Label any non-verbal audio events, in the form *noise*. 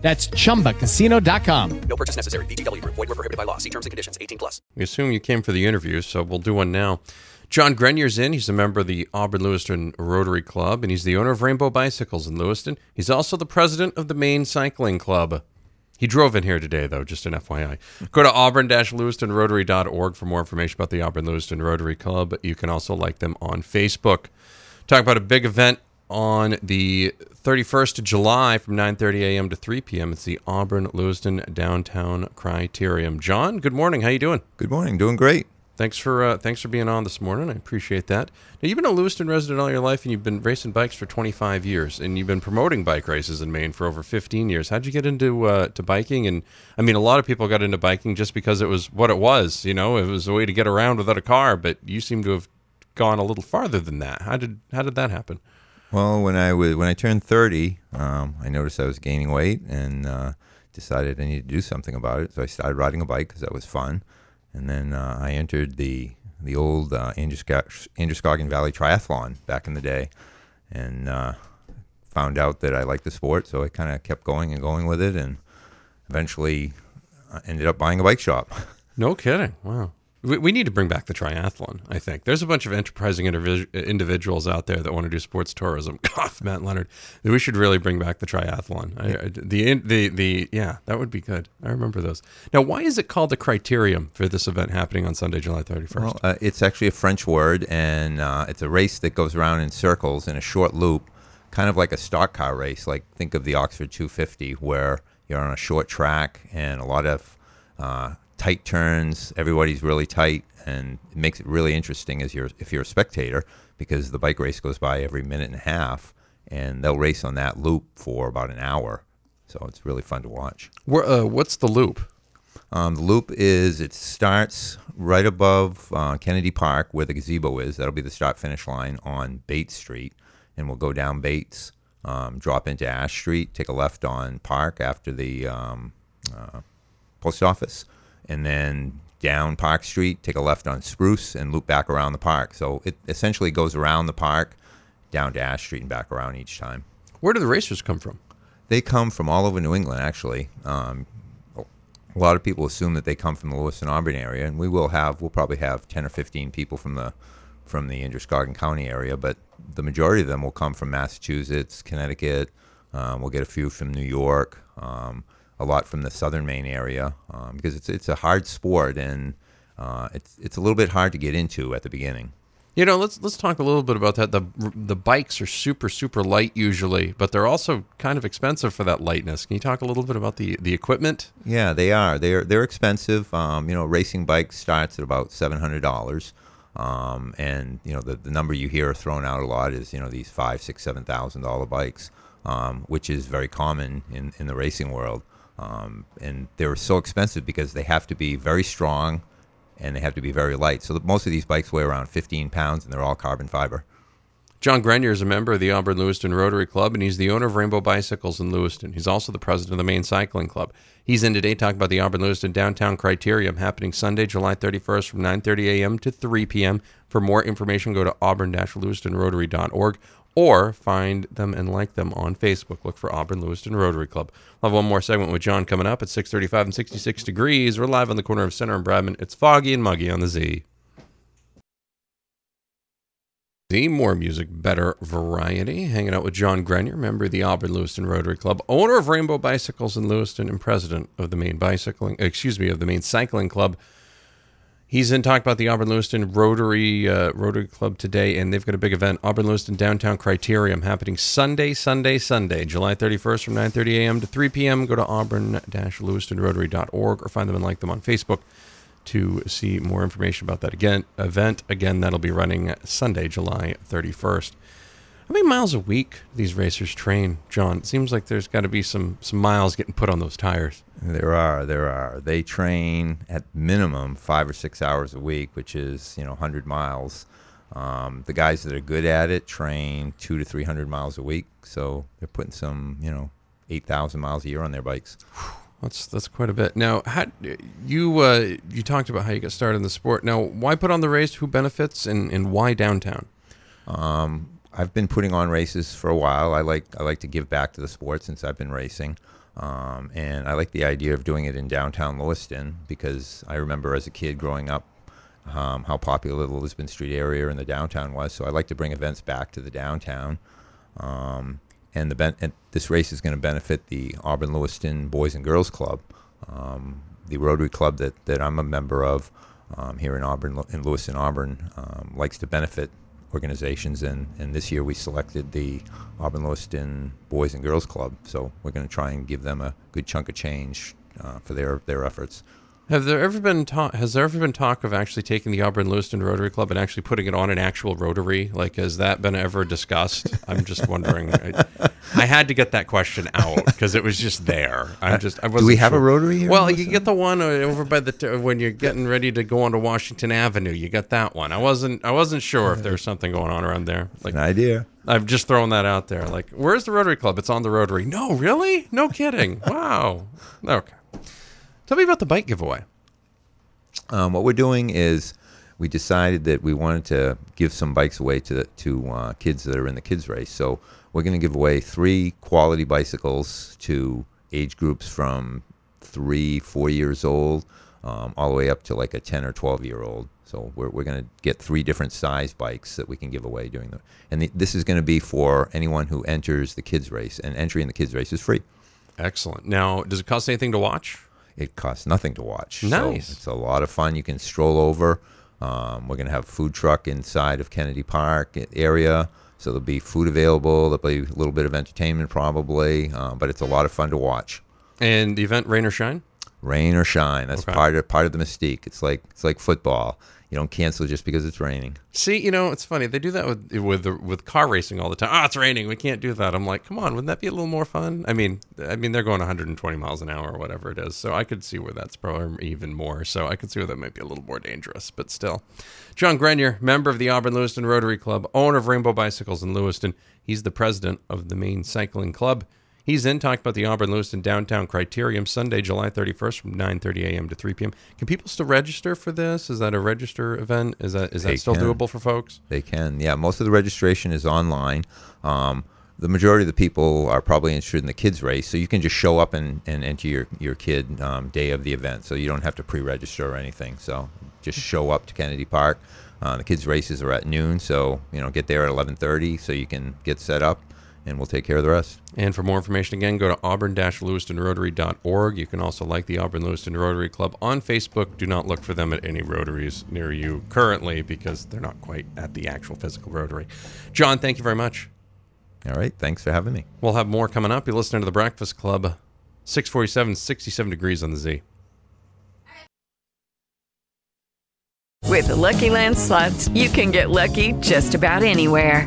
That's chumbacasino.com. No purchase necessary. VGW Group. Void were prohibited by law. See terms and conditions. 18 plus. We assume you came for the interview, so we'll do one now. John Grenier's in. He's a member of the Auburn Lewiston Rotary Club, and he's the owner of Rainbow Bicycles in Lewiston. He's also the president of the Maine Cycling Club. He drove in here today, though, just an FYI. Go to auburn-lewistonrotary.org for more information about the Auburn Lewiston Rotary Club. You can also like them on Facebook. Talk about a big event on the 31st of July from 9:30 a.m. to 3 p.m. It's the Auburn Lewiston Downtown Criterium. John, good morning. How you doing? Good morning. Doing great. Thanks for uh, thanks for being on this morning. I appreciate that. Now, you've been a Lewiston resident all your life, and you've been racing bikes for 25 years, and you've been promoting bike races in Maine for over 15 years. How'd you get into uh, to biking? And I mean, a lot of people got into biking just because it was what it was. You know, it was a way to get around without a car. But you seem to have gone a little farther than that. How did how did that happen? Well, when I was when I turned 30, um, I noticed I was gaining weight and uh, decided I needed to do something about it. So I started riding a bike because that was fun, and then uh, I entered the the old uh, Androscoggin Androscoggin Valley Triathlon back in the day, and uh, found out that I liked the sport. So I kind of kept going and going with it, and eventually uh, ended up buying a bike shop. *laughs* No kidding. Wow. We, we need to bring back the triathlon. I think there's a bunch of enterprising individ- individuals out there that want to do sports tourism. *laughs* Cough, Matt Leonard. We should really bring back the triathlon. I, I- the the the yeah, that would be good. I remember those. Now, why is it called the Criterium for this event happening on Sunday, July 31st? Well, uh, it's actually a French word, and uh, it's a race that goes around in circles in a short loop, kind of like a stock car race. Like think of the Oxford 250, where you're on a short track and a lot of uh, tight turns. Everybody's really tight, and it makes it really interesting as you're if you're a spectator because the bike race goes by every minute and a half, and they'll race on that loop for about an hour. So it's really fun to watch. Where, uh, what's the loop? Um, the loop is it starts right above uh, Kennedy Park where the gazebo is. That'll be the start finish line on Bates Street, and we'll go down Bates, um, drop into Ash Street, take a left on Park after the um, uh, post office, and then down Park Street, take a left on Spruce, and loop back around the park. So it essentially goes around the park, down to Ash Street, and back around each time. Where do the racers come from? They come from all over New England, actually. Um, a lot of people assume that they come from the Lewiston Auburn area, and we will have we'll probably have ten or fifteen people from the from the Androscoggin County area, but the majority of them will come from Massachusetts, Connecticut. Um, we'll get a few from New York, um, a lot from the Southern Maine area, um, because it's it's a hard sport and uh, it's it's a little bit hard to get into at the beginning. You know, let's let's talk a little bit about that. The the bikes are super super light usually, but they're also kind of expensive for that lightness. Can you talk a little bit about the the equipment? Yeah, they are. They're they're expensive. Um, you know, racing bike starts at about seven hundred dollars, um, and you know the, the number you hear thrown out a lot is you know these five, six, seven thousand dollar bikes, um, which is very common in in the racing world. Um, and they're so expensive because they have to be very strong, and they have to be very light. So most of these bikes weigh around fifteen pounds, and they're all carbon fiber. John Grenier is a member of the Auburn Lewiston Rotary Club, and he's the owner of Rainbow Bicycles in Lewiston. He's also the president of the Maine Cycling Club. He's in today talking about the Auburn Lewiston Downtown Criterium happening Sunday, July 31st from 9:30 a.m. to 3 p.m. For more information, go to auburn-lewistonrotary.org or find them and like them on Facebook. Look for Auburn Lewiston Rotary Club. We'll have one more segment with John coming up at 6:35 and 66 degrees. We're live on the corner of Center and Bradman. It's foggy and muggy on the Z. The more music, better variety. Hanging out with John Grenier, member of the Auburn Lewiston Rotary Club, owner of Rainbow Bicycles in Lewiston, and president of the Maine Bicycling, excuse me, of the Maine Cycling Club. He's in talk about the Auburn Lewiston Rotary uh, Rotary Club today, and they've got a big event, Auburn Lewiston Downtown Criterium, happening Sunday, Sunday, Sunday, July 31st from 9:30 a.m. to 3 p.m. Go to auburn-lewistonrotary.org or find them and like them on Facebook to see more information about that again event. Again, that'll be running Sunday, July 31st. How many miles a week these racers train, John? It seems like there's got to be some some miles getting put on those tires. There are, there are. They train at minimum five or six hours a week, which is you know 100 miles. Um, the guys that are good at it train two to 300 miles a week, so they're putting some you know 8,000 miles a year on their bikes. *sighs* *sighs* That's that's quite a bit. Now, how, you uh, you talked about how you got started in the sport. Now, why put on the race? Who benefits, and, and why downtown? Um, I've been putting on races for a while. I like I like to give back to the sport since I've been racing, um, and I like the idea of doing it in downtown Lewiston because I remember as a kid growing up um, how popular the Lisbon Street area and the downtown was. So I like to bring events back to the downtown. Um, and the ben- and this race is going to benefit the Auburn Lewiston Boys and Girls Club, um, the Rotary Club that, that I'm a member of um, here in Auburn in Lewiston Auburn um, likes to benefit organizations and, and this year we selected the Auburn Lewiston Boys and Girls Club so we're going to try and give them a good chunk of change uh, for their their efforts. Have there ever been talk? Has there ever been talk of actually taking the Auburn Lewiston Rotary Club and actually putting it on an actual rotary? Like, has that been ever discussed? I'm just wondering. I, I had to get that question out because it was just there. I'm uh, just. I Do we have a rotary here? Well, you get the one uh, over by the t- uh, when you're getting ready to go onto Washington Avenue. You got that one. I wasn't. I wasn't sure if there was something going on around there. Like, an idea. I'm just throwing that out there. Like, where's the Rotary Club? It's on the Rotary. No, really? No kidding. wow. Okay. Tell me about the bike giveaway. Um, what we're doing is we decided that we wanted to give some bikes away to the, to uh, kids that are in the kids race. So we're going to give away three quality bicycles to age groups from three, four years old, um, all the way up to like a ten or twelve year old. So we're, we're going to get three different size bikes that we can give away during the. And the, this is going to be for anyone who enters the kids race, and entry in the kids race is free. Excellent. Now, does it cost anything to watch? It costs nothing to watch. Nice. So it's a lot of fun. You can stroll over. Um, we're going to have a food truck inside of Kennedy Park area. So there'll be food available. There'll be a little bit of entertainment probably, uh, but it's a lot of fun to watch. And the event, rain or shine? Rain or shine. That's Okay. part of part of the mystique. It's like it's like football. You don't cancel just because it's raining. See, you know, it's funny. They do that with with with car racing all the time. Ah, it's raining. We can't do that. I'm like, come on, wouldn't that be a little more fun? I mean, I mean, they're going 120 miles an hour or whatever it is. So I could see where that's probably even more. So I could see where that might be a little more dangerous. But still, John Grenier, member of the Auburn Lewiston Rotary Club, owner of Rainbow Bicycles in Lewiston. He's the president of the Maine Cycling Club. He's then talking about the Auburn Lewiston Downtown Criterium Sunday, July 31st from 9:30 a.m. to 3 p.m. Can people still register for this? Is that a register event? Is that is that still can. doable for folks? They can. Yeah, most of the registration is online. Um, the majority of the people are probably interested in the kids race, so you can just show up and, and enter your, your kid um, day of the event. So you don't have to pre-register or anything. So just show up to Kennedy Park. Uh, the kids races are at noon, so you know get there at 11:30 so you can get set up, and we'll take care of the rest. And for more information, again, go to auburn-lewistonrotary.org. You can also like the Auburn Lewiston Rotary Club on Facebook. Do not look for them at any rotaries near you currently because they're not quite at the actual physical rotary. John, thank you very much. All right, thanks for having me. We'll have more coming up. You're listening to The Breakfast Club, 647, 67 degrees on the Z. With the Lucky Land slots, you can get lucky just about anywhere.